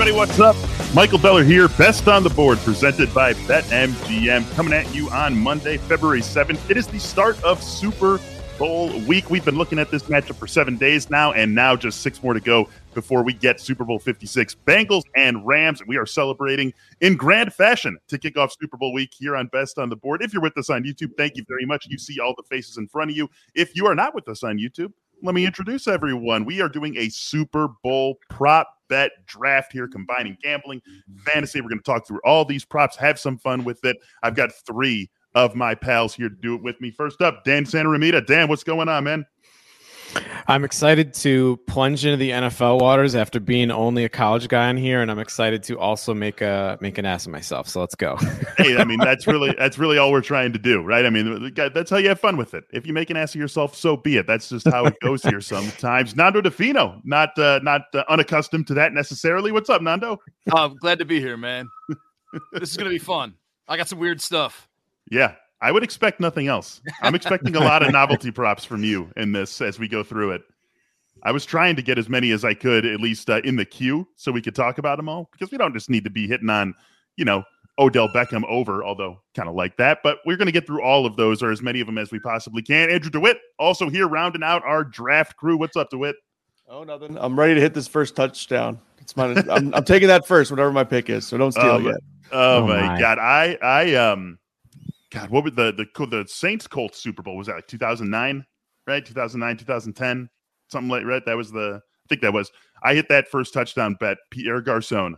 Everybody, what's up? Michael Beller here, best on the board, presented by BetMGM, coming at you on Monday, February 7th. It is the start of Super Bowl week. We've been looking at this matchup for seven days now, and now just six more to go before we get Super Bowl 56. Bengals and Rams, we are celebrating in grand fashion to kick off Super Bowl week here on Best on the Board. If you're with us on YouTube, thank you very much. You see all the faces in front of you. If you are not with us on YouTube, let me introduce everyone. We are doing a Super Bowl prop bet draft here, combining gambling, fantasy. We're going to talk through all these props, have some fun with it. I've got three of my pals here to do it with me. First up, Dan Santaromita. Dan, what's going on, man? I'm excited to plunge into the NFL waters after being only a college guy in here, and I'm excited to also make a make an ass of myself. So let's go. hey, I mean that's really that's really all we're trying to do, right? I mean that's how you have fun with it. If you make an ass of yourself, so be it. That's just how it goes here sometimes. Nando Di Fino, not uh, not uh, unaccustomed to that necessarily. What's up, Nando? Oh, I'm glad to be here, man. this is gonna be fun. I got some weird stuff. Yeah, I would expect nothing else. I'm expecting a lot of novelty props from you in this as we go through it. I was trying to get as many as I could, at least uh, in the queue, so we could talk about them all because we don't just need to be hitting on, you know, Odell Beckham over, although kind of like that. But we're going to get through all of those or as many of them as we possibly can. Andrew DeWitt also here rounding out our draft crew. What's up, DeWitt? Oh, nothing. I'm ready to hit this first touchdown. It's my. I'm, I'm taking that first, whatever my pick is. So don't steal oh, it yet. Oh, oh my, my God, I I um God, what were the the the Saints Colts Super Bowl? Was that like 2009, right? 2009, 2010, something like right. That was the I think that was. I hit that first touchdown bet. Pierre Garcon,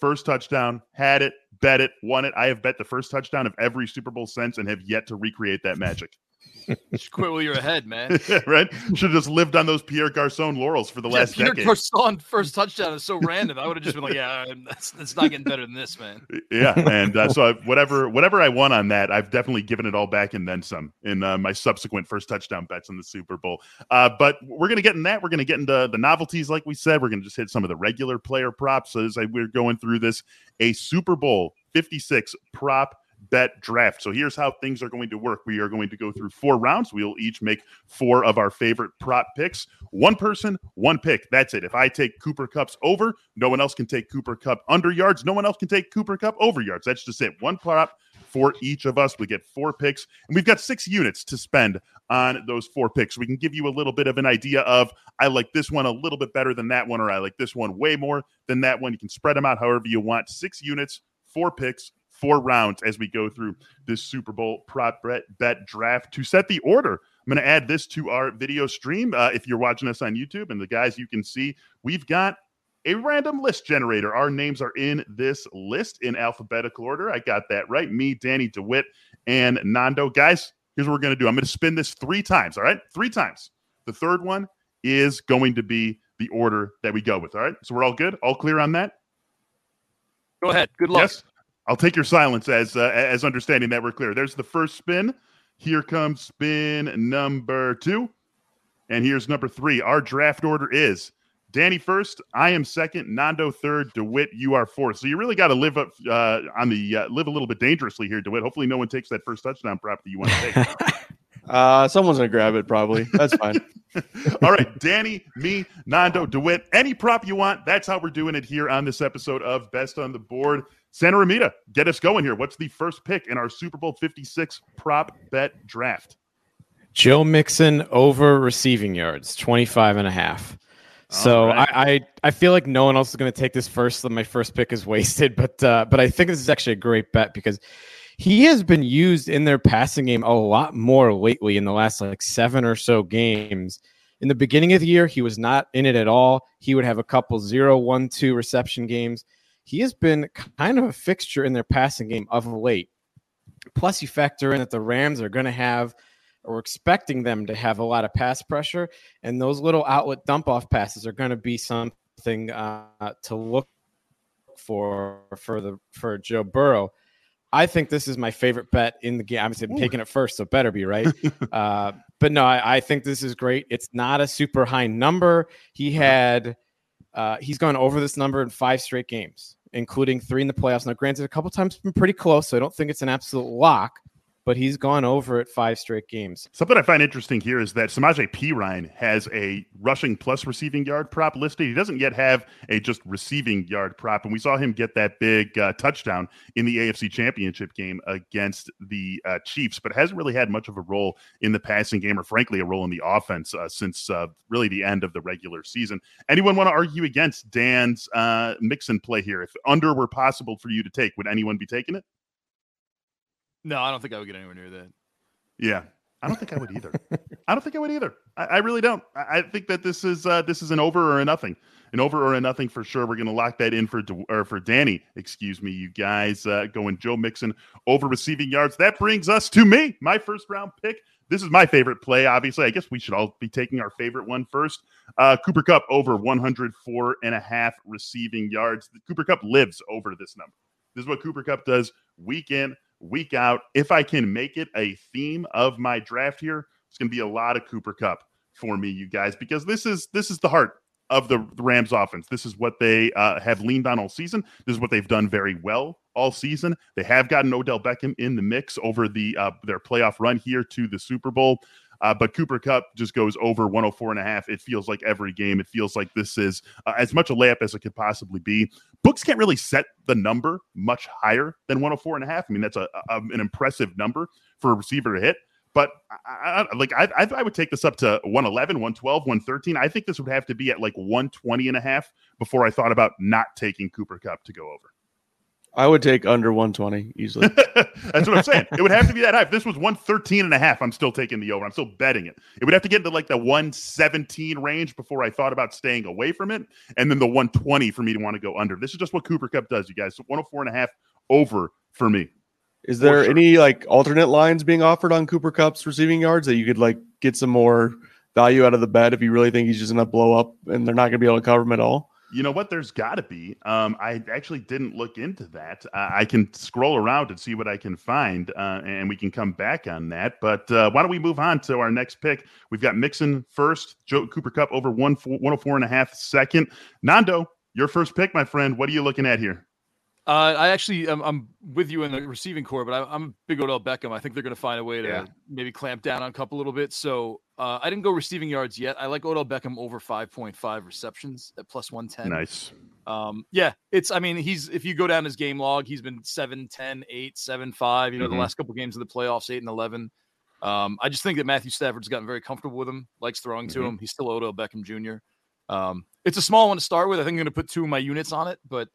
first touchdown, had it, bet it, won it. I have bet the first touchdown of every Super Bowl since, and have yet to recreate that magic. quit while you're ahead, man. right? Should have just lived on those Pierre Garcon laurels for the yeah, last Pierre decade. Garcon first touchdown is so random. I would have just been like, yeah, that's, that's not getting better than this, man. Yeah, and uh, so I, whatever whatever I won on that, I've definitely given it all back and then some in uh, my subsequent first touchdown bets in the Super Bowl. Uh, but we're gonna get in that. We're gonna get into the novelties, like we said. We're gonna just hit some of the regular player props as I, we're going through this. A Super Bowl 56 prop bet draft. So here's how things are going to work. We are going to go through four rounds. We'll each make four of our favorite prop picks. One person, one pick. That's it. If I take Cooper Kupp's over, no one else can take Cooper Kupp under yards. No one else can take Cooper Kupp over yards. That's just it. One prop for each of us. We get four picks, and we've got six units to spend on those four picks. We can give you a little bit of an idea of I like this one a little bit better than that one, or I like this one way more than that one. You can spread them out however you want. Six units, four picks, four rounds as we go through this Super Bowl prop bet, bet draft. To set the order, I'm going to add this to our video stream. Uh, if you're watching us on YouTube, and the guys you can see, we've got a random list generator. Our names are in this list in alphabetical order. I got that right. Me, Danny DeWitt, and Nando. Guys, here's what we're going to do I'm going to spin this three times. All right. Three times. The third one is going to be the order that we go with. All right. So we're all good? All clear on that? Go ahead. Good luck. Yes. I'll take your silence as uh, as understanding that we're clear. There's the first spin. Here comes spin number two, and here's number three. Our draft order is Danny first, I am second, Nando third, Dewitt, you are fourth. So you really got to live up uh, on the uh, live a little bit dangerously here, Dewitt. Hopefully, no one takes that first touchdown prop that you want to take. uh, someone's gonna grab it, probably. That's fine. All right, Danny, me, Nando, Dewitt, any prop you want. That's how we're doing it here on this episode of Best on the Board. Santaromita, get us going here. What's the first pick in our Super Bowl 56 prop bet draft? Joe Mixon over receiving yards, 25 and a half. So right. I, I, I feel like no one else is going to take this first. So my first pick is wasted, but uh, but I think this is actually a great bet because he has been used in their passing game a lot more lately in the last like seven or so games. In the beginning of the year, he was not in it at all. He would have a couple zero, one, two reception games he has been kind of a fixture in their passing game of late. Plus, you factor in that the Rams are going to have we're expecting them to have a lot of pass pressure, and those little outlet dump off passes are going to be something uh, to look for for the for Joe Burrow. I think this is my favorite bet in the game. Obviously, I'm taking it first, so better be right. uh, but no, I, I, think this is great. It's not a super high number. He uh-huh. had uh, he's gone over this number in five straight games, including three in the playoffs. Now, granted, a couple times been pretty close, so I don't think it's an absolute lock but he's gone over it five straight games. Something I find interesting here is that Samaje Perine has a rushing plus receiving yard prop listed. He doesn't yet have a just receiving yard prop, and we saw him get that big uh, touchdown in the AFC Championship game against the uh, Chiefs, but hasn't really had much of a role in the passing game, or frankly, a role in the offense uh, since uh, really the end of the regular season. Anyone want to argue against Dan's uh, and play here? If under were possible for you to take, would anyone be taking it? No, I don't think I would get anywhere near that. Yeah, I don't think I would either. I don't think I would either. I, I really don't. I, I, think that this is uh, this is an over or a nothing, an over or a nothing for sure. We're going to lock that in for or for Danny. Excuse me, you guys. Uh, going Joe Mixon over receiving yards. That brings us to me, my first round pick. This is my favorite play. Obviously, I guess we should all be taking our favorite one first. Uh, Cooper Kupp over 104 and a half receiving yards. The Cooper Kupp lives over this number. This is what Cooper Kupp does week in week out. If I can make it a theme of my draft here, it's going to be a lot of Cooper Kupp for me, you guys, because this is this is the heart of the, Rams offense. This is what they uh, have leaned on all season. This is what they've done very well all season. They have gotten Odell Beckham in the mix over the uh, their playoff run here to the Super Bowl. Uh, but Cooper Kupp just goes over 104 and a half. It feels like every game. It feels like this is uh, as much a layup as it could possibly be. Books can't really set the number much higher than 104 and a half. I mean, that's a, a an impressive number for a receiver to hit. But I, I, like I, I would take this up to 111, 112, 113. I think this would have to be at like 120 and a half before I thought about not taking Cooper Kupp to go over. I would take under 120 easily. That's what I'm saying. It would have to be that high. If this was 113 and a half, I'm still taking the over. I'm still betting it. It would have to get into like the 117 range before I thought about staying away from it. And then the 120 for me to want to go under. This is just what Cooper Kupp does, you guys. So 104 and a half over for me. Is there sure. any like alternate lines being offered on Cooper Kupp's receiving yards that you could like get some more value out of the bet if you really think he's just going to blow up and they're not going to be able to cover him at all? You know what? There's got to be. Um, I actually didn't look into that. Uh, I can scroll around and see what I can find, uh, and we can come back on that. But uh, why don't we move on to our next pick? We've got Mixon first, Joe Cooper Kupp over one, four, 104 and a half second. Nando, your first pick, my friend. What are you looking at here? Uh, I actually, I'm, I'm, with you in the receiving corps, but I, am a big Odell Beckham. I think they're going to find a way to yeah. maybe clamp down on Kupp a little bit. So uh, I didn't go receiving yards yet. I like Odell Beckham over 5.5 receptions at plus 110. Nice. Um, yeah, it's, I mean, he's, if you go down his game log, he's been 7, 10, 8, 7, 5, you know, mm-hmm. the last couple games of the playoffs, 8 and 11. Um, I just think that Matthew Stafford's gotten very comfortable with him, likes throwing mm-hmm. to him. He's still Odell Beckham Jr. Um, it's a small one to start with. I think I'm going to put two of my units on it, but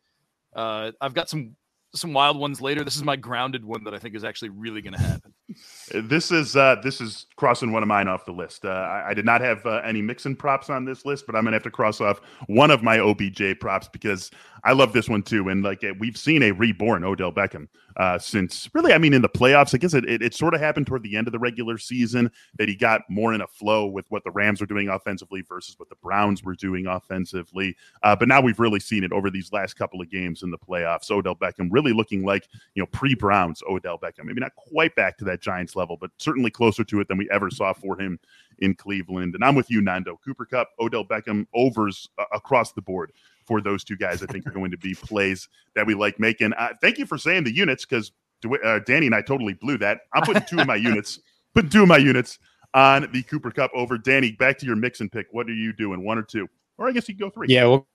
uh, I've got some some wild ones later. This is my grounded one that I think is actually really going to happen. This is uh, this is crossing one of mine off the list. Uh, I, I, did not have uh, any Mixon props on this list, but I'm gonna have to cross off one of my OBJ props because I love this one too. And like we've seen a reborn Odell Beckham uh, since really, I mean, in the playoffs. I guess it, it, it sort of happened toward the end of the regular season that he got more in a flow with what the Rams were doing offensively versus what the Browns were doing offensively. Uh, but now we've really seen it over these last couple of games in the playoffs. Odell Beckham really looking like you know pre Browns Odell Beckham. Maybe not quite back to that Giants level, but certainly closer to it than we ever saw for him in Cleveland. And I'm with you, Nando. Cooper Kupp, Odell Beckham, overs uh, across the board for those two guys. I think are going to be plays that we like making. Uh, thank you for saying the units because uh, Danny and I totally blew that. I'm putting two of my units, putting two of my units on the Cooper Kupp over. Danny, back to your Mixon pick. What are you doing? One or two? Or I guess you go three. Yeah, we'll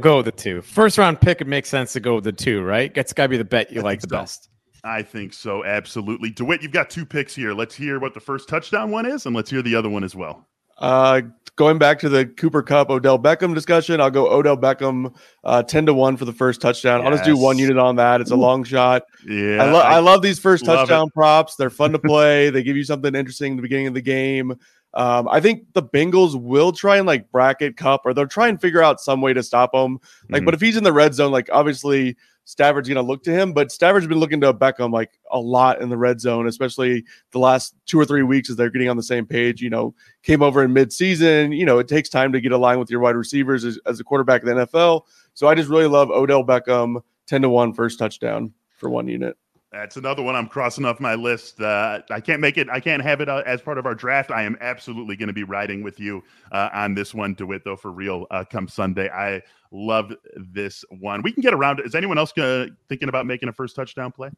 go with the two. First round pick, it makes sense to go with the two, right? That's got to be the bet you I like the so. best. I think so, absolutely. DeWitt, you've got two picks here. Let's hear what the first touchdown one is, and let's hear the other one as well. Uh, going back to the Cooper Kupp Odell Beckham discussion, I'll go Odell Beckham uh, ten to one for the first touchdown. Yes. I'll just do one unit on that. It's a long shot. Yeah, I, lo- I, I love these first touchdown it. props. They're fun to play. they give you something interesting in the beginning of the game. Um, I think the Bengals will try and like bracket Cup, or they'll try and figure out some way to stop him. Like, mm-hmm. but if he's in the red zone, like obviously Stafford's going to look to him. But Stafford's been looking to Beckham like a lot in the red zone, especially the last two or three weeks as they're getting on the same page. You know, came over in midseason. You know, it takes time to get aligned with your wide receivers as, as a quarterback of the NFL. So I just really love Odell Beckham, 10 to 1 first touchdown for one unit. That's another one I'm crossing off my list. Uh, I can't make it. I can't have it uh, as part of our draft. I am absolutely going to be riding with you uh, on this one, Dewitt, though, for real, uh, come Sunday. I love this one. We can get around. Is anyone else gonna, thinking about making a first touchdown play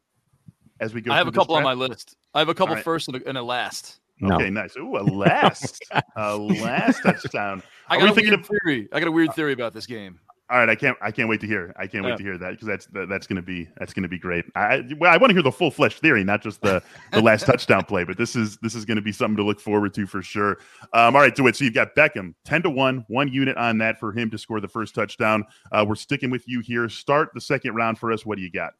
as we go? I have a couple on my list. I have a couple right. first and a, and a last. No. Okay, nice. Ooh, a last, a last touchdown. I got, a weird of, theory. I got a weird theory about this game. All right, I can't. I can't wait to hear. I can't yeah. wait to hear that because that's that, that's going to be that's going to be great. I well, I want to hear the full flesh theory, not just the the last touchdown play. But this is this is going to be something to look forward to for sure. Um, all right, DeWitt. So you've got Beckham ten to one, one unit on that for him to score the first touchdown. Uh, we're sticking with you here. Start the second round for us. What do you got?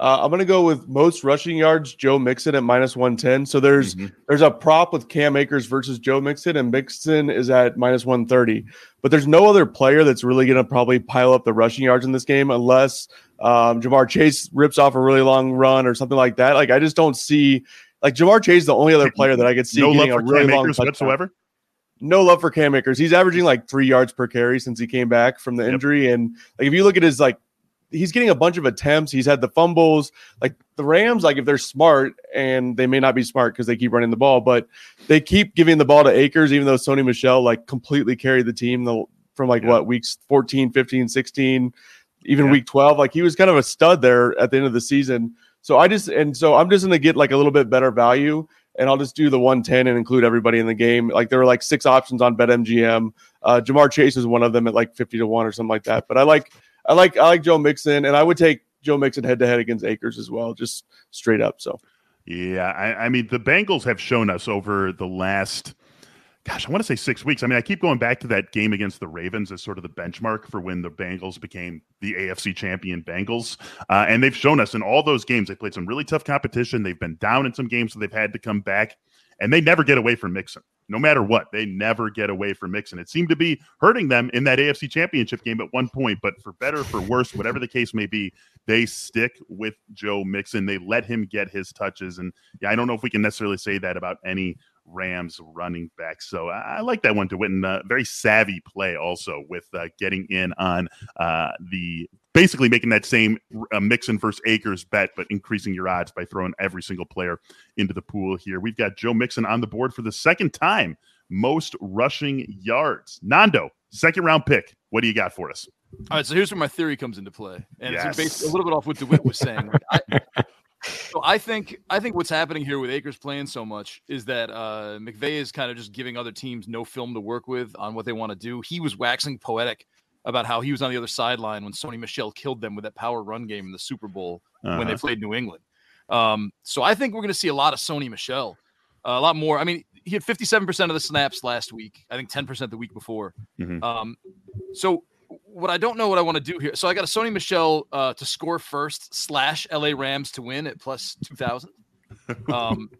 Uh, I'm going to go with most rushing yards, Joe Mixon at minus 110. So there's mm-hmm. there's a prop with Cam Akers versus Joe Mixon, and Mixon is at minus 130. But there's no other player that's really going to probably pile up the rushing yards in this game unless um, Ja'Marr Chase rips off a really long run or something like that. Like I just don't see like Ja'Marr Chase is the only other player that I could see no getting love a really Cam long Akers whatsoever. No love for Cam Akers. He's averaging like three yards per carry since he came back from the injury, yep. and like if you look at his like he's getting a bunch of attempts. He's had the fumbles. Like the Rams, like if they're smart, and they may not be smart because they keep running the ball, but they keep giving the ball to Akers, even though Sony Michel like completely carried the team the, from like yeah. what weeks 14, 15, 16, even yeah. week 12. Like he was kind of a stud there at the end of the season. So I just and so I'm just gonna get like a little bit better value and I'll just do the 110 and include everybody in the game. Like there were like six options on BetMGM. Uh, Ja'Marr Chase is one of them at like 50 to one or something like that. But I like I like I like Joe Mixon, and I would take Joe Mixon head to head against Akers as well, just straight up. So, yeah, I, I mean the Bengals have shown us over the last gosh, I want to say six weeks. I mean, I keep going back to that game against the Ravens as sort of the benchmark for when the Bengals became the AFC champion Bengals. Uh, and they've shown us in all those games, they played some really tough competition. They've been down in some games, so they've had to come back, and they never get away from Mixon no matter what. They never get away from Mixon. It seemed to be hurting them in that AFC championship game at one point, but for better, for worse, whatever the case may be, they stick with Joe Mixon. They let him get his touches. And yeah, I don't know if we can necessarily say that about any Rams running back. So I, I like that one to win. Uh, very savvy play also with uh, getting in on uh, the basically making that same uh, Mixon versus Akers bet, but increasing your odds by throwing every single player into the pool here. We've got Joe Mixon on the board for the second time, most rushing yards. Nando, second round pick. What do you got for us? All right, so here's where my theory comes into play, and yes. it's based a little bit off what DeWitt was saying. I, so I think I think what's happening here with Akers playing so much is that uh, McVay is kind of just giving other teams no film to work with on what they want to do. He was waxing poetic about how he was on the other sideline when Sony Michel killed them with that power run game in the Super Bowl uh-huh. when they uh-huh. played New England. Um, so I think we're going to see a lot of Sony Michel, uh, a lot more. I mean, he had 57% of the snaps last week. I think 10% the week before. Mm-hmm. Um, so what I don't know what I want to do here. So I got a Sony Michel uh, to score first slash LA Rams to win at plus 2000. Um,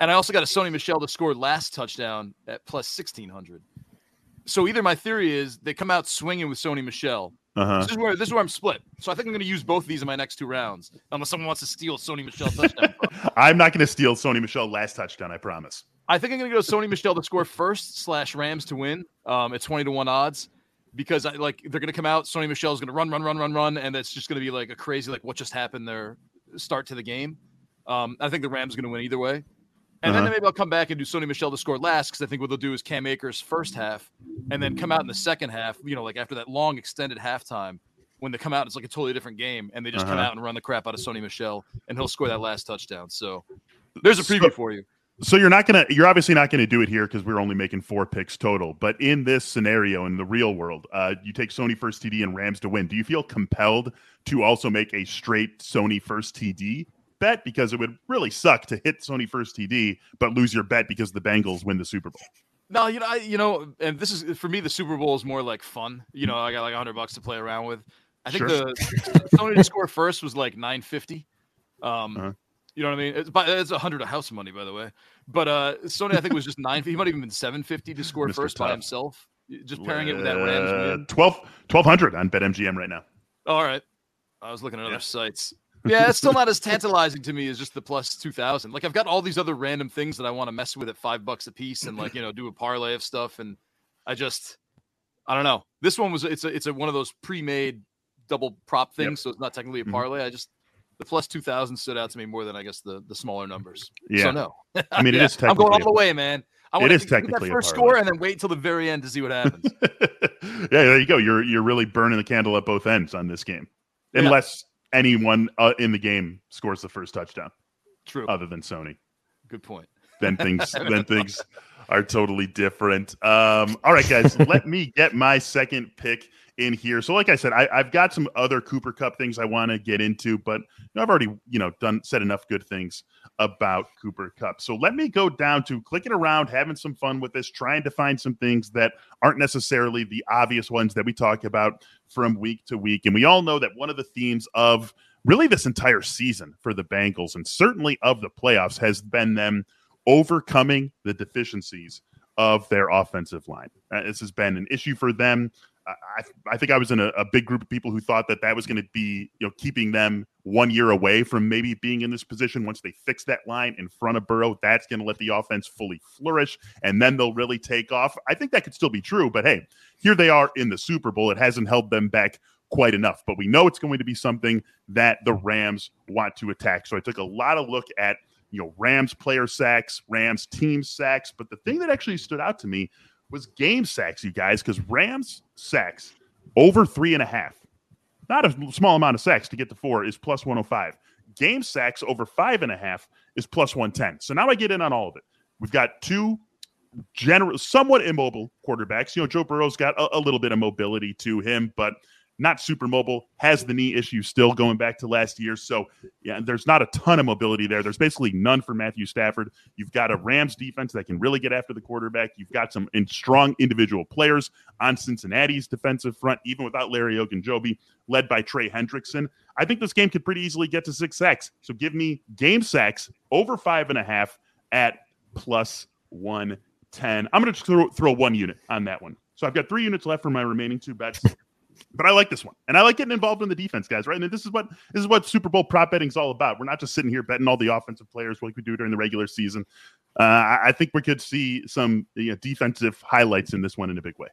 and I also got a Sony Michel to score last touchdown at plus 1600 so either my theory is they come out swinging with Sony Michel. Uh-huh. This is where this is where I'm split. So I think I'm going to use both of these in my next two rounds, unless someone wants to steal Sony Michel touchdown. I'm not going to steal Sony Michel last touchdown. I promise. I think I'm going to go Sony Michel to score first slash Rams to win. Um, at 20 to one odds because I like they're going to come out. Sony Michel is going to run, run, run, run, run, and it's just going to be like a crazy like what just happened there start to the game. Um, I think the Rams are going to win either way. And uh-huh. then maybe I'll come back and do Sony Michel to score last because I think what they'll do is Cam Akers first half and then come out in the second half, you know, like after that long extended halftime when they come out, it's like a totally different game and they just uh-huh. come out and run the crap out of Sony Michel and he'll score that last touchdown. So there's a preview so, for you. So you're not gonna, you're obviously not gonna do it here because we're only making four picks total. But in this scenario, in the real world, uh, you take Sony first TD and Rams to win. Do you feel compelled to also make a straight Sony first TD bet because it would really suck to hit Sony first TD but lose your bet because the Bengals win the Super Bowl. No, you know, I, you know, and this is for me. The Super Bowl is more like fun. You know, I got like hundred bucks to play around with. I think sure. the Sony to score first was like nine fifty. Um, uh-huh. You know what I mean? It's, it's a hundred of house money, by the way. But uh, Sony, I think, was just nine. He might have even been seven fifty to score Mr. first Tough. by himself. Just pairing uh, it with that Rams win. 12, 1200 on BetMGM right now. All right. I was looking at other sites. Yeah, it's still not as tantalizing to me as just the plus two thousand. Like I've got all these other random things that I want to mess with at five bucks a piece, and like you know do a parlay of stuff, and I just I don't know. This one was it's a it's a one of those pre-made double prop things, Yep. so it's not technically a Mhm. parlay. I just the plus two thousand stood out to me more than I guess the the smaller numbers. Yeah. So no, I mean, it Yeah, is I'm going all the way, man. I It wanna is get- get technically that first score and then wait till the very end to see what happens. yeah, there you go. You're you're really burning the candle at both ends on this game, Yeah. unless anyone uh, in the game scores the first touchdown, True. other than Sony. Good point. Then things then things are totally different. Um, all right, guys, let me get my second pick in here. So, like I said, I, I've got some other Cooper Kupp things I want to get into, but you know, I've already you know done said enough good things about Cooper Kupp. So let me go down to clicking around, having some fun with this, trying to find some things that aren't necessarily the obvious ones that we talk about from week to week. And we all know that one of the themes of really this entire season for the Bengals and certainly of the playoffs has been them overcoming the deficiencies of their offensive line. Uh, this has been an issue for them. I, I- think I was in a, a big group of people who thought that that was going to be, you know, keeping them one year away from maybe being in this position. Once they fix that line in front of Burrow, that's going to let the offense fully flourish, and then they'll really take off. I think that could still be true, but hey, here they are in the Super Bowl. It hasn't held them back quite enough, but we know it's going to be something that the Rams want to attack. So I took a lot of look at you know Rams player sacks, Rams team sacks, but the thing that actually stood out to me was game sacks, you guys, because Rams sacks over three and a half, not a small amount of sacks to get to four is plus 105. Game sacks over five and a half is plus 110. So now I get in on all of it. We've got two general, somewhat immobile quarterbacks. You know, Joe Burrow's got a, a little bit of mobility to him, but not super mobile, has the knee issue still going back to last year. So, yeah, there's not a ton of mobility there. There's basically none for Matthew Stafford. You've got a Rams defense that can really get after the quarterback. You've got some in strong individual players on Cincinnati's defensive front, even without Larry Ogunjobi, led by Trey Hendrickson. I think this game could pretty easily get to six sacks. So give me game sacks over five and a half at plus 110. I'm going to throw, throw one unit on that one. So I've got three units left for my remaining two bets. But I like this one, and I like getting involved in the defense, guys. Right, and this is what this is what Super Bowl prop betting is all about. We're not just sitting here betting all the offensive players like we do during the regular season. Uh, I, I think we could see some you know, defensive highlights in this one in a big way.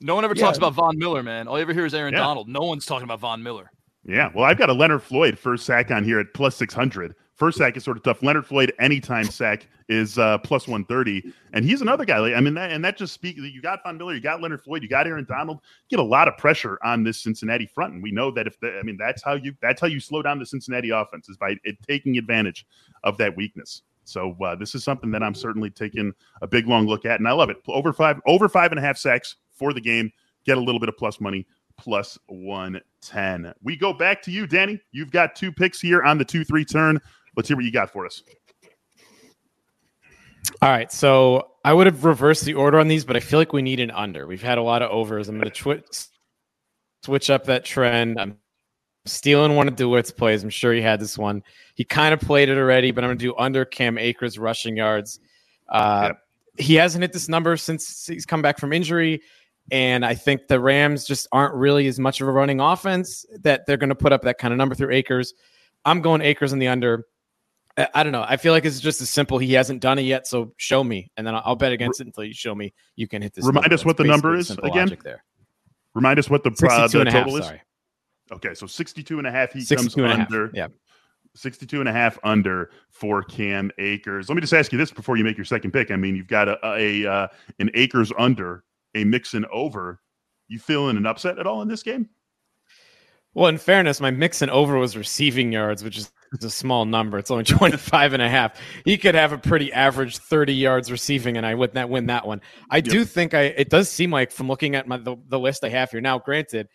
No one ever Yeah. talks about Von Miller, man. All you ever hear is Aaron Yeah. Donald. No one's talking about Von Miller. Yeah, well, I've got a Leonard Floyd first sack on here at plus 600. First sack is sort of tough. Leonard Floyd anytime sack is uh, plus 130, and he's another guy. Like, I mean, that, and that just speaks. You got Von Miller, you got Leonard Floyd, you got Aaron Donald. Get a lot of pressure on this Cincinnati front, and we know that if the, I mean, that's how you that's how you slow down the Cincinnati offense is by it, taking advantage of that weakness. So uh, this is something that I'm certainly taking a big long look at, and I love it. Over five, over five and a half sacks for the game. Get a little bit of plus money plus 110. We go back to you, Danny. You've got two picks here on the 2 3 turn. Let's hear what you got for us. All right, so I would have reversed the order on these, but I feel like we need an under. We've had a lot of overs. I'm going to twi- switch up that trend. I'm stealing one of DeWitt's plays. I'm sure he had this one. He kind of played it already, but I'm going to do under Cam Akers rushing yards. Uh, Yep. He hasn't hit this number since he's come back from injury. And I think the Rams just aren't really as much of a running offense that they're going to put up that kind of number through Akers. I'm going Akers in the under. I, I don't know. I feel like it's just as simple. He hasn't done it yet, so show me, and then I'll, I'll bet against it until you show me you can hit this. Remind number. us what That's the number is again? There, Remind us what the, uh, the a half. total is. Sorry, Okay, so 62 and a half. He 62 comes a half. under. Yeah. 62 and a half under for Cam Akers. Let me just ask you this before you make your second pick. I mean, you've got a, a uh, an Akers under, a Mixon over. You feeling an upset at all in this game? Well, in fairness, my Mixon over was receiving yards, which is a small number. It's only 25 and a half. He could have a pretty average 30 yards receiving, and I would not win that one. I do think I it does seem like from looking at my the, the list I have here now, granted,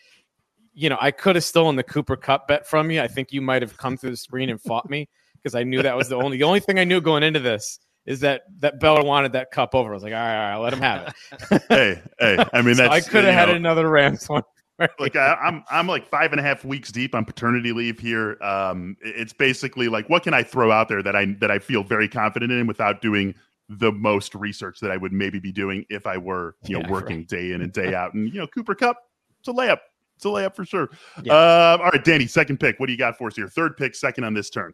you know, I could have stolen the Cooper Kupp bet from you. I think you might have come through the screen and fought me because I knew that was the only the only thing I knew going into this is that that Beller wanted that Kupp over. I was like, all right, all right, I'll let him have it. hey, hey. I mean, So I could have had know, another Rams one. like I, I'm I'm like five and a half weeks deep on paternity leave here. Um, it's basically like what can I throw out there that I that I feel very confident in without doing the most research that I would maybe be doing if I were you know Yeah, working day in and day out. And you know Cooper Kupp, it's a layup. it's a layup for sure. Yeah. Uh, all right, Danny, second pick. What do you got for us here? Third pick, second on this turn.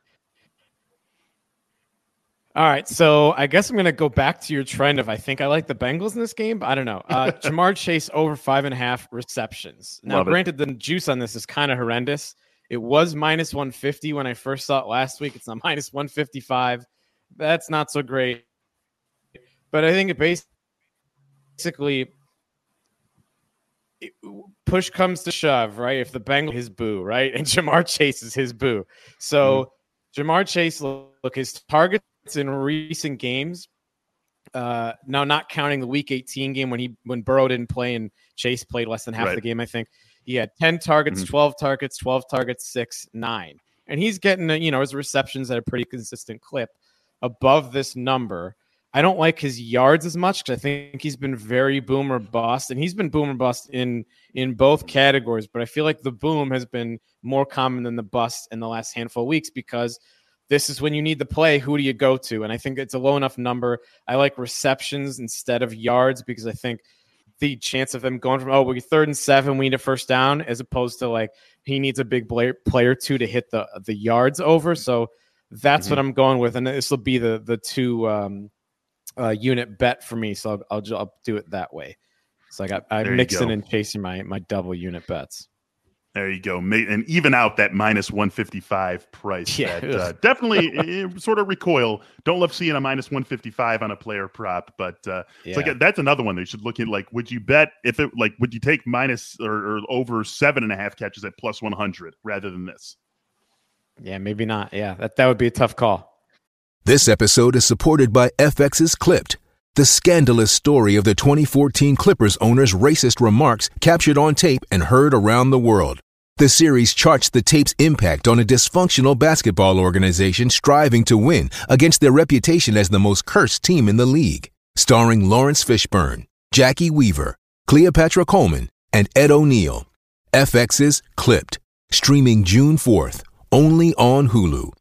All right, so I guess I'm going to go back to your trend of I think I like the Bengals in this game, but I don't know. Uh, Ja'Marr Chase over five and a half receptions. Now, Love granted, it. the juice on this is kind of horrendous. It was minus 150 when I first saw it last week. It's now minus 155. That's not so great. But I think it basically push comes to shove, right? If the Bengals his boo, right, and Ja'Marr Chase is his boo. So mm-hmm. Ja'Marr Chase, look, his target in recent games. Uh, now, not counting the Week 18 game when he when Burrow didn't play and Chase played less than half right. the game. I think he had 10 targets, mm-hmm. 12 targets, 12 targets, six, nine, and he's getting you know his receptions at a pretty consistent clip above this number. I don't like his yards as much because I think he's been very boomer bust, and he's been boomer bust in in both categories. But I feel like the boom has been more common than the bust in the last handful of weeks because this is when you need the play. Who do you go to? And I think it's a low enough number. I like receptions instead of yards because I think the chance of them going from oh we're third and seven, we need a first down, as opposed to like he needs a big player player two to hit the the yards over. So that's mm-hmm. what I'm going with, and this will be the the two um, uh, unit bet for me. So I'll, I'll, I'll do it that way. So I got I'm mixing and chasing my my double unit bets. There you go. And even out that minus 155 price. Yeah. That, uh, definitely eh, eh, sort of recoil. Don't love seeing a minus 155 on a player prop, but uh, yeah. it's like that's another one that you should look at. Like, would you bet if it, like, would you take minus or, or over seven and a half catches at plus 100 rather than this? Yeah, maybe not. Yeah, that, that would be a tough call. This episode is supported by FX's Clipped, the scandalous story of the 2014 Clippers owner's racist remarks captured on tape and heard around the world. The series charts the tape's impact on a dysfunctional basketball organization striving to win against their reputation as the most cursed team in the league. Starring Lawrence Fishburne, Jackie Weaver, Cleopatra Coleman, and Ed O'Neill. FX's Clipped, streaming June 4th, only on Hulu.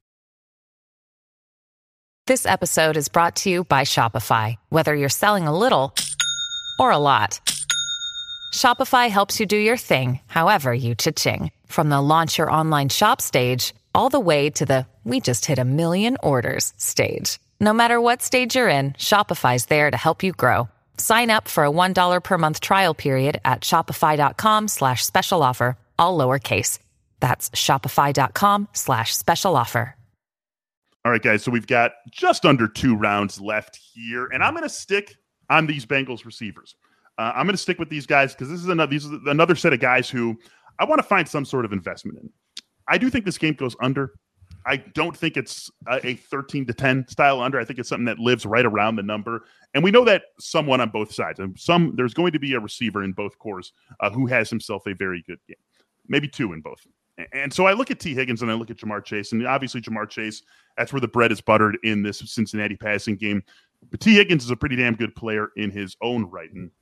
This episode is brought to you by Shopify. Whether you're selling a little or a lot. Shopify helps you do your thing, however you cha-ching. From the launch your online shop stage, all the way to the we just hit a million orders stage. No matter what stage you're in, Shopify's there to help you grow. Sign up for a $1 per month trial period at shopify.com slash special offer, all lowercase. That's shopify.com slash special offer. All right, guys. So we've got just under two rounds left here, and I'm going to stick on these Bengals receivers. Uh, I'm going to stick with these guys because this is another these another set of guys who I want to find some sort of investment in. I do think this game goes under. I don't think it's a, a 13 to 10 style under. I think it's something that lives right around the number. And we know that someone on both sides. And some there's going to be a receiver in both cores uh, who has himself a very good game, maybe two in both. And so I look at Tee Higgins and I look at Ja'Marr Chase, and obviously Ja'Marr Chase, that's where the bread is buttered in this Cincinnati passing game. But Tee Higgins is a pretty damn good player in his own right. And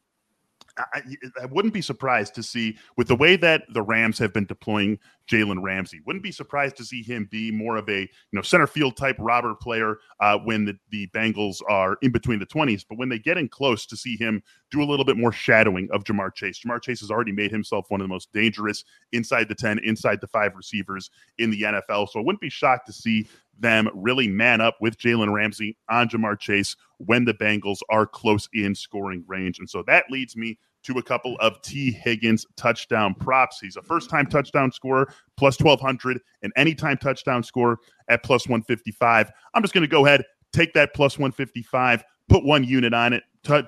I, I, wouldn't be surprised to see with the way that the Rams have been deploying Jalen Ramsey. Wouldn't be surprised to see him be more of a you know center field type robber player uh, when the, the Bengals are in between the twenties. But when they get in close, to see him do a little bit more shadowing of Ja'Marr Chase. Ja'Marr Chase has already made himself one of the most dangerous inside the ten, inside the five receivers in the NFL. So I wouldn't be shocked to see them really man up with Jalen Ramsey on Ja'Marr Chase when the Bengals are close in scoring range. And so that leads me to a couple of Tee Higgins touchdown props. He's a first time touchdown scorer, plus 1200, and anytime touchdown score at plus 155. I'm just going to go ahead, take that plus 155, put one unit on it.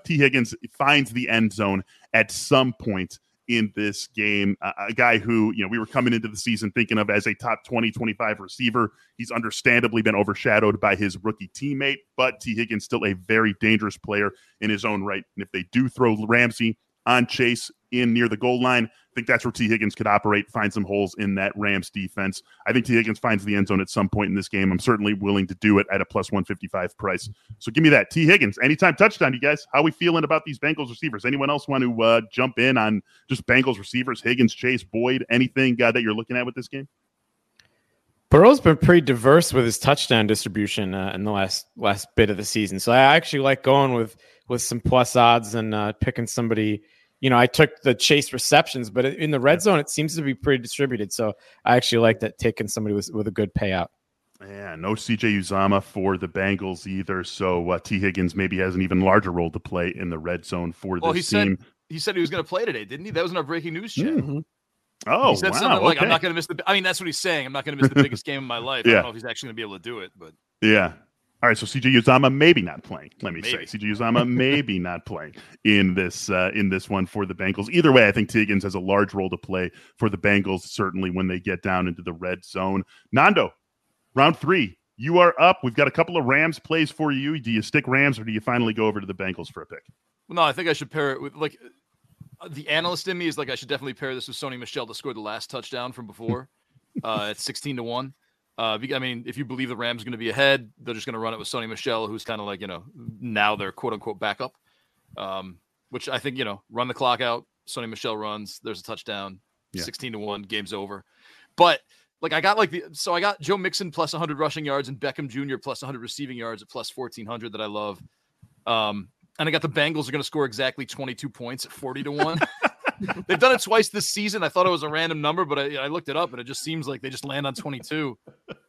Tee Higgins finds the end zone at some point in this game. A guy who, you know, we were coming into the season thinking of as a top 20, 25 receiver. He's understandably been overshadowed by his rookie teammate, but Tee Higgins still a very dangerous player in his own right. And if they do throw Ramsey on Chase in near the goal line. I think that's where Tee Higgins could operate, find some holes in that Rams defense. I think Tee Higgins finds the end zone at some point in this game. I'm certainly willing to do it at a plus 155 price. So give me that. Tee Higgins, anytime touchdown, you guys. How we feeling about these Bengals receivers? Anyone else want to uh, jump in on just Bengals receivers, Higgins, Chase, Boyd, anything uh, that you're looking at with this game? Burrow's been pretty diverse with his touchdown distribution uh, in the last last bit of the season. So I actually like going with with some plus odds and uh, picking somebody – you know, I took the chase receptions, but in the red zone, it seems to be pretty distributed. So I actually like that taking somebody with, with a good payout. Yeah, no CJ Uzomah for the Bengals either. So uh, Tee Higgins maybe has an even larger role to play in the red zone for well, this he team. Said, he said he was going to play today, didn't he? That was in our breaking news chat. Mm-hmm. Oh, he said wow, something like, okay. "I'm not going to miss the." I mean, that's what he's saying. I'm not going to miss the biggest game of my life. I Yeah. don't know if he's actually going to be able to do it, but Yeah. All right, so CJ Uzomah maybe not playing. Let me Maybe. say CJ Uzomah maybe not playing in this uh, in this one for the Bengals. Either way, I think Tee Higgins has a large role to play for the Bengals. Certainly when they get down into the red zone. Nando, round three, you are up. We've got a couple of Rams plays for you. Do you stick Rams or do you finally go over to the Bengals for a pick? Well, no, I think I should pair it with like the analyst in me is like I should definitely pair this with Sony Michel to score the last touchdown from before uh, at sixteen to one. Uh, I mean, if you believe the Rams are going to be ahead, they're just going to run it with Sony Michel, who's kind of like you know now they're quote unquote backup. Um, which I think you know run the clock out. Sony Michel runs. There's a touchdown. Yeah. Sixteen to one. Game's over. But like I got like the so I got Joe Mixon plus 100 rushing yards and Beckham Jr. plus 100 receiving yards at plus 1400 that I love. Um, and I got the Bengals are going to score exactly 22 points at 40 to 1. They've done it twice this season. I thought it was a random number, but I, I looked it up and it just seems like they just land on 22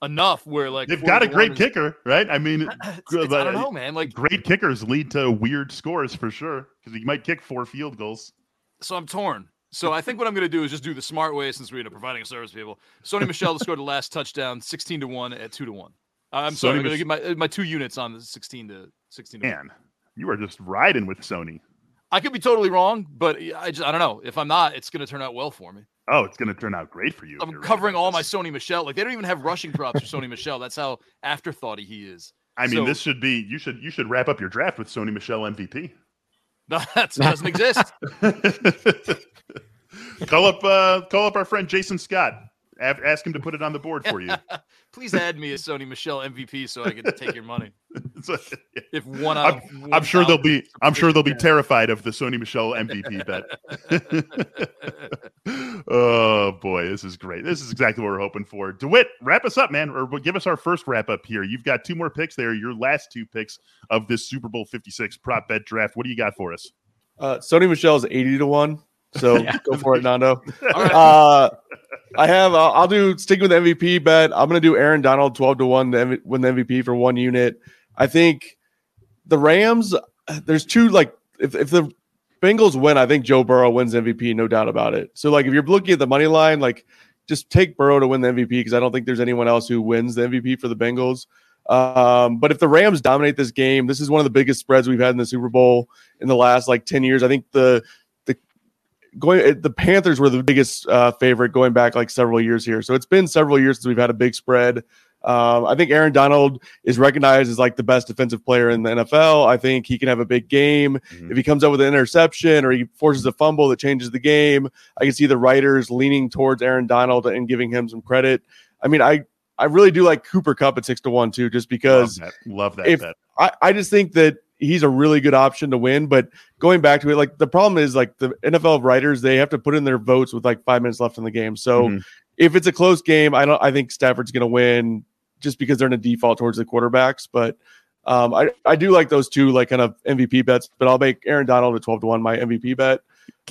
enough where like They've got a great is- kicker, right? I mean, It's- it's- I don't know, man. Like great kickers lead to weird scores for sure because you might kick four field goals. so I'm torn. So I think what I'm going to do is just do the smart way since we're you know, providing a service to people. Sony Michel to score the last touchdown, 16 to one at two to one. Uh, I'm sorry, Sony I'm going to give my my two units on the 16 to 16 to one. Man, you are just riding with Sony. I could be totally wrong, but I just I don't know. If I'm not, it's going to turn out well for me. Oh, it's going to turn out great for you. I'm right covering about all my. Sony Michel. Like they don't even have rushing props for Sony Michel. That's how afterthoughty he is. I mean, so- this should be you should you should wrap up your draft with Sony Michel MVP. That doesn't exist. call up uh call up our friend Jason Scott. A- ask him to put it on the board for you. Please add me as Sony Michel MVP so I can take your money. So, If one I'm, out, of I'm sure they'll be I'm sure they'll be terrified of the Sony Michel MVP bet. oh boy, this is great. This is exactly what we're hoping for. DeWitt, wrap us up, man, or give us our first wrap up here. You've got two more picks there, your last two picks of this Super Bowl 56 prop bet draft. What do you got for us? Uh, Sony Michel is 80 to 1. So go for it, Nando. All right. Uh, I have, uh, I'll do sticking with the MVP bet. I'm going to do Aaron Donald 12 to 1 to MV- win the MVP for one unit. I think the Rams, there's two, like, if, if the Bengals win, I think Joe Burrow wins MVP, no doubt about it. So, like, if you're looking at the money line, like, just take Burrow to win the MVP because I don't think there's anyone else who wins the MVP for the Bengals. Um, but if the Rams dominate this game, this is one of the biggest spreads we've had in the Super Bowl in the last like 10 years. I think the the going the Panthers were the biggest uh, favorite going back like several years here. So it's been several years since we've had a big spread. Um, I think Aaron Donald is recognized as like the best defensive player in the NFL. I think he can have a big game Mhm. if he comes up with an interception or he forces a fumble that changes the game. I can see the writers leaning towards Aaron Donald and giving him some credit. I mean, I I really do like Cooper Kupp at six to one too, just because love that, love that if- bet. I, I just think that he's a really good option to win. But going back to it, like the problem is like the NFL writers, they have to put in their votes with like five minutes left in the game. So Mhm. if it's a close game, I don't I think Stafford's gonna win just because they're in a default towards the quarterbacks. But um I, I do like those two like kind of MVP bets, but I'll make Aaron Donald at 12 to 1 my MVP bet.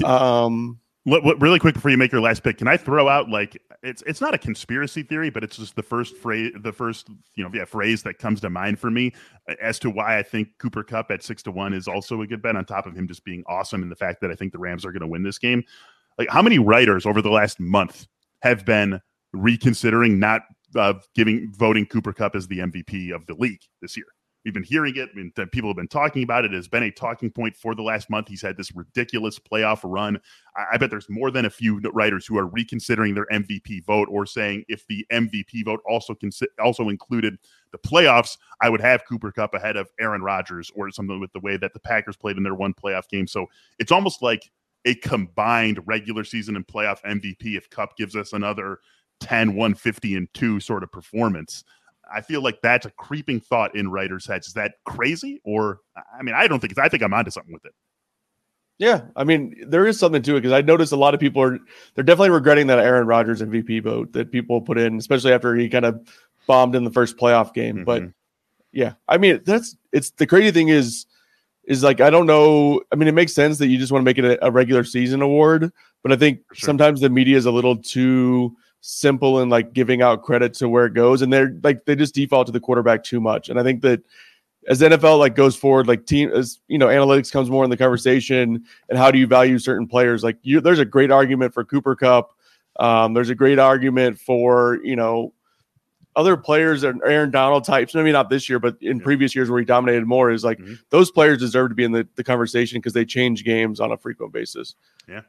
Um What, what, really quick before you make your last pick, can I throw out like it's it's not a conspiracy theory, but it's just the first phrase, the first you know yeah phrase that comes to mind for me as to why I think Cooper Kupp at six to one is also a good bet. On top of him just being awesome, and the fact that I think the Rams are going to win this game. Like how many writers over the last month have been reconsidering not uh, giving voting Cooper Kupp as the MVP of the league this year? We've been hearing it, and that people have been talking about it. It has been a talking point for the last month. He's had this ridiculous playoff run. I, I bet there's more than a few writers who are reconsidering their MVP vote or saying if the MVP vote also consi- also included the playoffs, I would have Cooper Kupp ahead of Aaron Rodgers or something with the way that the Packers played in their one playoff game. So it's almost like a combined regular season and playoff MVP if Cup gives us another 10, 150, and 2 sort of performance. I feel like that's a creeping thought in writers' heads. Is that crazy? Or I mean, I don't think it's I think I'm onto something with it. Yeah, I mean, there is something to it because I noticed a lot of people are they're definitely regretting that Aaron Rodgers MVP vote that people put in, especially after he kind of bombed in the first playoff game. But Mhm. yeah, I mean, that's it's the crazy thing is is like I don't know. I mean, it makes sense that you just want to make it a, a regular season award, but I think Sure. sometimes the media is a little too simple in like giving out credit to where it goes, and they're like they just default to the quarterback too much. And I think that as the NFL like goes forward, like team as you know, analytics comes more in the conversation, and how do you value certain players? Like you, there's a great argument for Cooper Kupp. Um, there's a great argument for you know other players and Aaron Donald types. Maybe not this year, but in Yeah. previous years where he dominated more, is like Mhm. those players deserve to be in the, the conversation because they change games on a frequent basis. Yeah,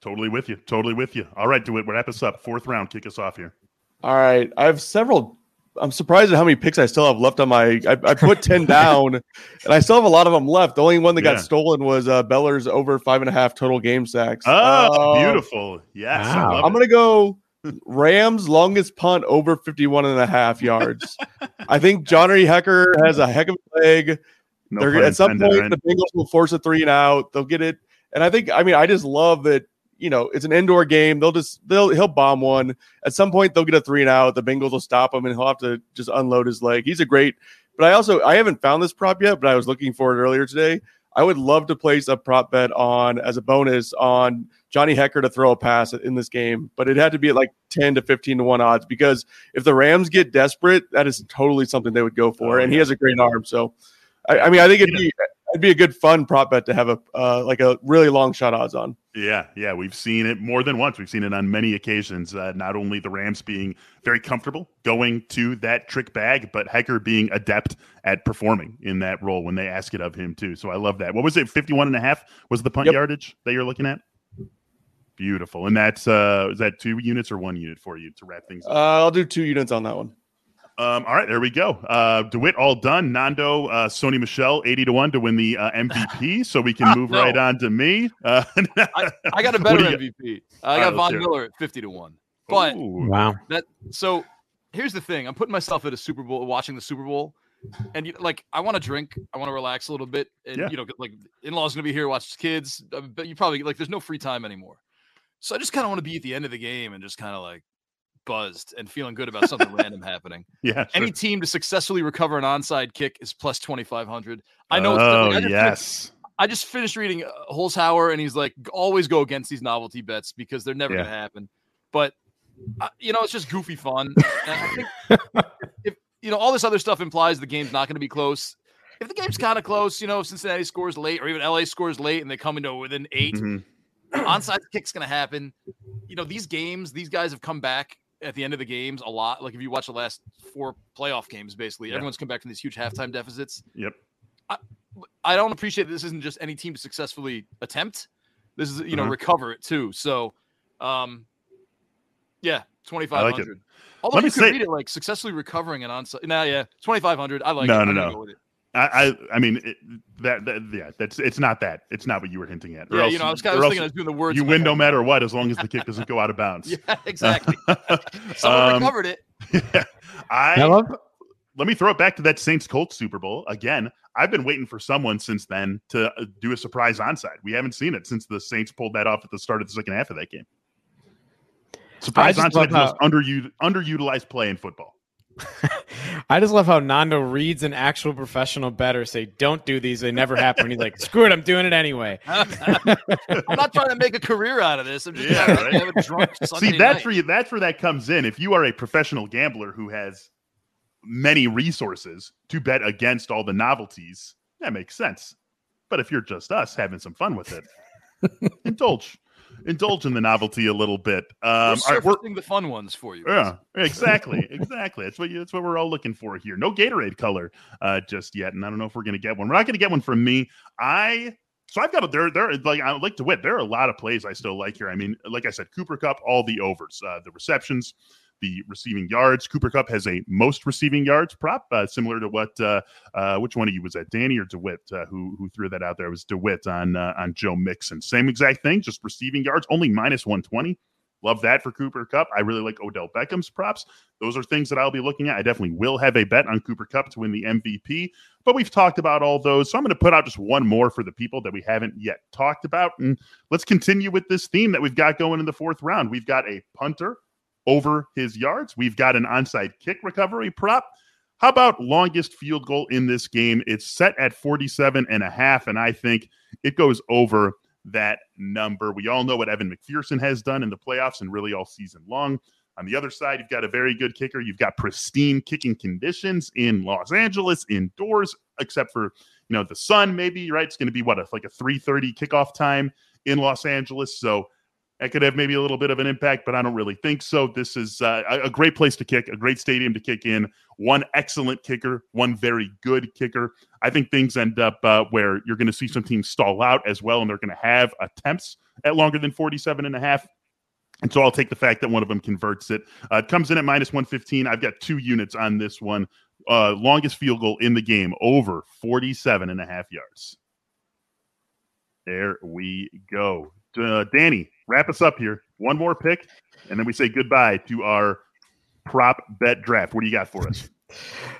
totally with you. Totally with you. All right, DeWitt, wrap us up. Fourth round, kick us off here. All right, I have several. I'm surprised at how many picks I still have left on my. I, I put ten down, and I still have a lot of them left. The only one that Yeah. got stolen was uh, Beller's over five and a half total game sacks. Oh, Uh, beautiful. Yes. I Wow. love I'm gonna go Rams longest punt over 51 and a half yards. I think Johnny Hekker has a heck of a leg. No They're at some intended, point right? the Bengals will force a three and out. They'll get it. And I think I mean I just love that, you know, it's an indoor game. They'll just they'll he'll bomb one. At some point they'll get a three and out. The Bengals will stop him and he'll have to just unload his leg. He's a great but I also I haven't found this prop yet, but I was looking for it earlier today. I would love to place a prop bet on as a bonus on Johnny Hekker to throw a pass in this game, but it had to be at like 10 to 15 to 1 odds because if the Rams get desperate, that is totally something they would go for. Oh, and he has a great arm. So, I, I mean, I think it'd be, it'd be a good fun prop bet to have a uh, like a really long shot odds on. Yeah, yeah, we've seen it more than once. We've seen it on many occasions. Uh, not only the Rams being very comfortable going to that trick bag, but Hekker being adept at performing in that role when they ask it of him too. So I love that. What was it? 51 and a half was the punt Yep. yardage that you're looking at? Beautiful. And that's uh is that two units or one unit for you to wrap things Uh. I'll do two units on that one. Um, all right, there we go. Uh, DeWitt all done. Nando, uh, Sony Michel, 80 to 1 to win the uh, MVP. so we can move No. right on to me. Uh, I, I got a better do you MVP. I got let's Von. Miller at 50 to 1. But Ooh. Wow. that so here's the thing. I'm putting myself at a Super Bowl watching the Super Bowl. And you, like I want to drink, I want to relax a little bit, and Yeah. you know, like in-laws gonna be here, watch kids. uh, But you probably like there's no free time anymore, so I just kind of want to be at the end of the game and just kind of like buzzed and feeling good about something random happening. yeah. sure. Any team to successfully recover an onside kick is plus 2500. I know. Oh, I just- yes. I just finished reading uh, Holzhauer, and he's like, always go against these novelty bets because they're never Yeah. going to happen. But uh, you know, it's just goofy fun. And I think if you know all this other stuff implies the game's not going to be close. If the game's kind of close, you know, if Cincinnati scores late or even LA scores late and they come into within 8 Mhm. onside kick's going to happen. You know, these games, these guys have come back at the end of the games a lot. Like if you watch the last four playoff games, basically, Yeah. everyone's come back from these huge halftime deficits. Yep. I don't appreciate that this isn't just any team to successfully attempt. This is you know Uh-huh. recover it too. So, um, yeah, twenty five hundred. like Although Let you me could say- read it like successfully recovering an onside. Nah, yeah, twenty five hundred. I like No, it. no, no. Go with it. I, I, I mean, it, that, that, yeah, that's, it's not that. It's not what you were hinting at. Or Yeah, else- you know, I was kind of thinking I was doing the words. you win no matter what, as long as the kick doesn't go out of bounds. Yeah, exactly. Someone Um, recovered it. I, I love let me throw it back to that Saints Colts Super Bowl again. I've been waiting for someone since then to uh, do a surprise onside. We haven't seen it since the Saints pulled that off at the start of the second half of that game. Surprise just onside love is most how- underutilized play in football. I just love how Nando reads an actual professional better say, "Don't do these; they never happen." And he's like, "Screw it, I'm doing it anyway." I'm not trying to make a career out of this. I'm just Yeah, trying to right. have a drunk Sunday See, that's night. where you, that's where that comes in. If you are a professional gambler who has many resources to bet against all the novelties, that makes sense. But if you're just us having some fun with it, indulge, indulge in the novelty a little bit. Um, all right, we're, surfacing the fun ones for you. yeah, exactly, exactly. That's what you, that's what we're all looking for here. No Gatorade color uh, just yet, and I don't know if we're gonna get one. We're not gonna get one from me. I so I've got a there there like I like to wit. There are a lot of plays I still like here. I mean, like I said, Cooper Kupp, all the overs, uh, the receptions, the receiving yards. Cooper Kupp has a most receiving yards prop, uh, similar to what uh, uh, which one of you was that, Danny or DeWitt, uh, who who threw that out there? It was DeWitt on uh, on Joe Mixon. Same exact thing, just receiving yards, only minus one twenty. Love that for Cooper Kupp. I really like Odell Beckham's props. Those are things that I'll be looking at. I definitely will have a bet on Cooper Kupp to win the MVP, but we've talked about all those. So I'm going to put out just one more for the people that we haven't yet talked about. And let's continue with this theme that we've got going in the fourth round. We've got a punter over his yards, we've got an onside kick recovery prop. How about longest field goal in this game? It's set at 47 and a half, and I think it goes over that number. We all know what Evan McPherson has done in the playoffs and really all season long. On the other side, you've got a very good kicker. You've got pristine kicking conditions in Los Angeles, indoors, except for you know the sun. Maybe right. It's going to be what a, like a three thirty kickoff time in Los Angeles. So that could have maybe a little bit of an impact, but I don't really think so. This is uh, a great place to kick, a great stadium to kick in. One excellent kicker, one very good kicker. I think things end up uh, where you're going to see some teams stall out as well, and they're going to have attempts at longer than 47 and a half. And so I'll take the fact that one of them converts it. Uh, it comes in at minus 115. I've got two units on this one. Uh, longest field goal in the game, over 47 and a half yards. There we go. Uh, Danny, wrap us up here. One more pick, and then we say goodbye to our prop bet draft. What do you got for us?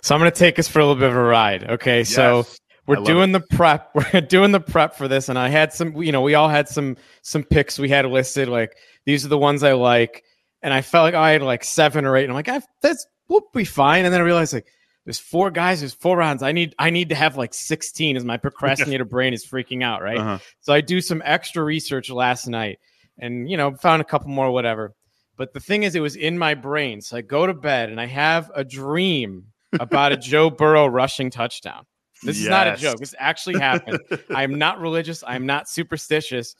So I'm going to take us for a little bit of a ride. Okay. Yes. So we're doing it. the prep. We're doing the prep for this, and I had some. You know, we all had some some picks we had listed. Like these are the ones I like, and I felt like I had like seven or eight. And I'm like, I that's we'll be fine. And then I realized like there's four guys, there's four rounds. I need I need to have like 16 as my procrastinator brain is freaking out, right? Uh-huh. So I do some extra research last night, and you know found a couple more, whatever. But the thing is, it was in my brain. So I go to bed and I have a dream about a Joe Burrow rushing touchdown. This yes. is not a joke. This actually happened. I'm not religious. I'm not superstitious,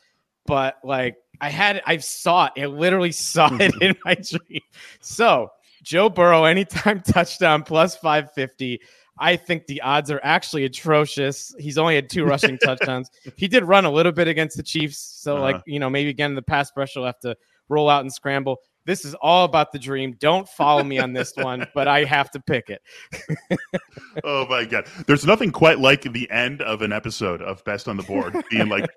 but like I had, I saw it. I literally saw it in my dream. So Joe Burrow, anytime touchdown plus 550. I think the odds are actually atrocious. He's only had two rushing touchdowns. He did run a little bit against the Chiefs. So, uh-huh. like, you know, maybe again, the pass rush will have to roll out and scramble. This is all about the dream. Don't follow me on this one, but I have to pick it. oh my god. There's nothing quite like the end of an episode of Best on the Board being like,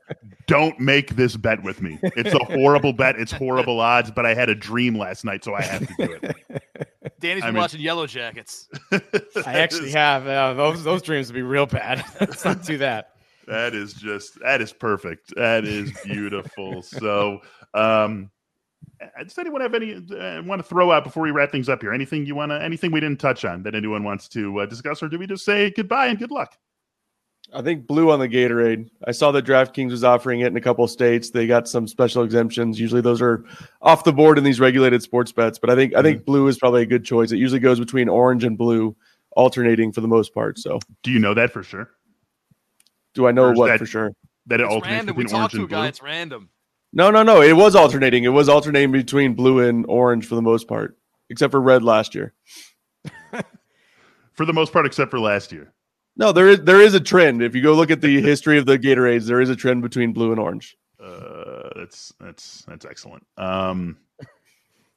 "Don't make this bet with me. It's a horrible bet. It's horrible odds, but I had a dream last night, so I have to do it." Danny's been mean, watching Yellowjackets. I actually have. Uh, those those dreams would be real bad. Let's not do that. That is just that is perfect. That is beautiful. so, um, uh, does anyone have any uh, want to throw out before we wrap things up here? Anything you want to, anything we didn't touch on that anyone wants to uh, discuss, or do we just say goodbye and good luck? I think blue on the Gatorade. I saw that DraftKings was offering it in a couple of states. They got some special exemptions. Usually those are off the board in these regulated sports bets, but I think mm-hmm. I think mm-hmm. blue is probably a good choice. It usually goes between orange and blue, alternating for the most part. So, do you know that for sure? Do I know what that, for sure? That it it's alternates random. between we orange and blue. Guy, it's random. No, no, no. It was alternating. It was alternating between blue and orange for the most part, except for red last year. for the most part, except for last year. No, there is there is a trend. If you go look at the history of the Gatorades, there is a trend between blue and orange. Uh, that's that's that's excellent. Um,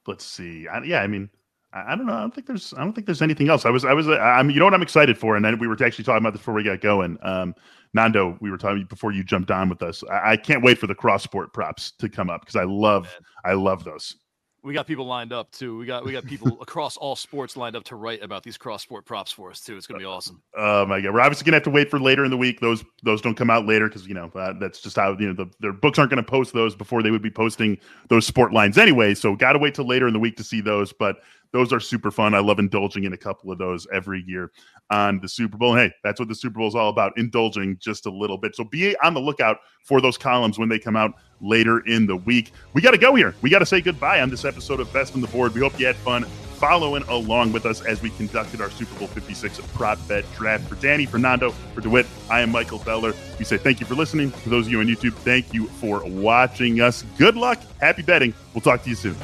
let's see. I, yeah, I mean, I, I, don't know. I don't think there's I don't think there's anything else. I was I was I'm you know what I'm excited for, and then we were actually talking about this before we got going. Um, Nando, we were talking before you jumped on with us. I, I can't wait for the cross sport props to come up because I love I love those. We got people lined up too. We got we got people across all sports lined up to write about these cross sport props for us too. It's gonna be awesome. Oh my god, we're obviously gonna have to wait for later in the week. Those those don't come out later because you know uh, that's just how you know the, their books aren't gonna post those before they would be posting those sport lines anyway. So got to wait till later in the week to see those. But those are super fun. I love indulging in a couple of those every year on the Super Bowl. And hey, that's what the Super Bowl is all about, indulging just a little bit. So be on the lookout for those columns when they come out later in the week. We got to go here. We got to say goodbye on this episode of Best on the Board. We hope you had fun following along with us as we conducted our Super Bowl 56 prop bet draft. For Danny, Fernando, for DeWitt, I am Michael Beller. We say thank you for listening. For those of you on YouTube, thank you for watching us. Good luck. Happy betting. We'll talk to you soon.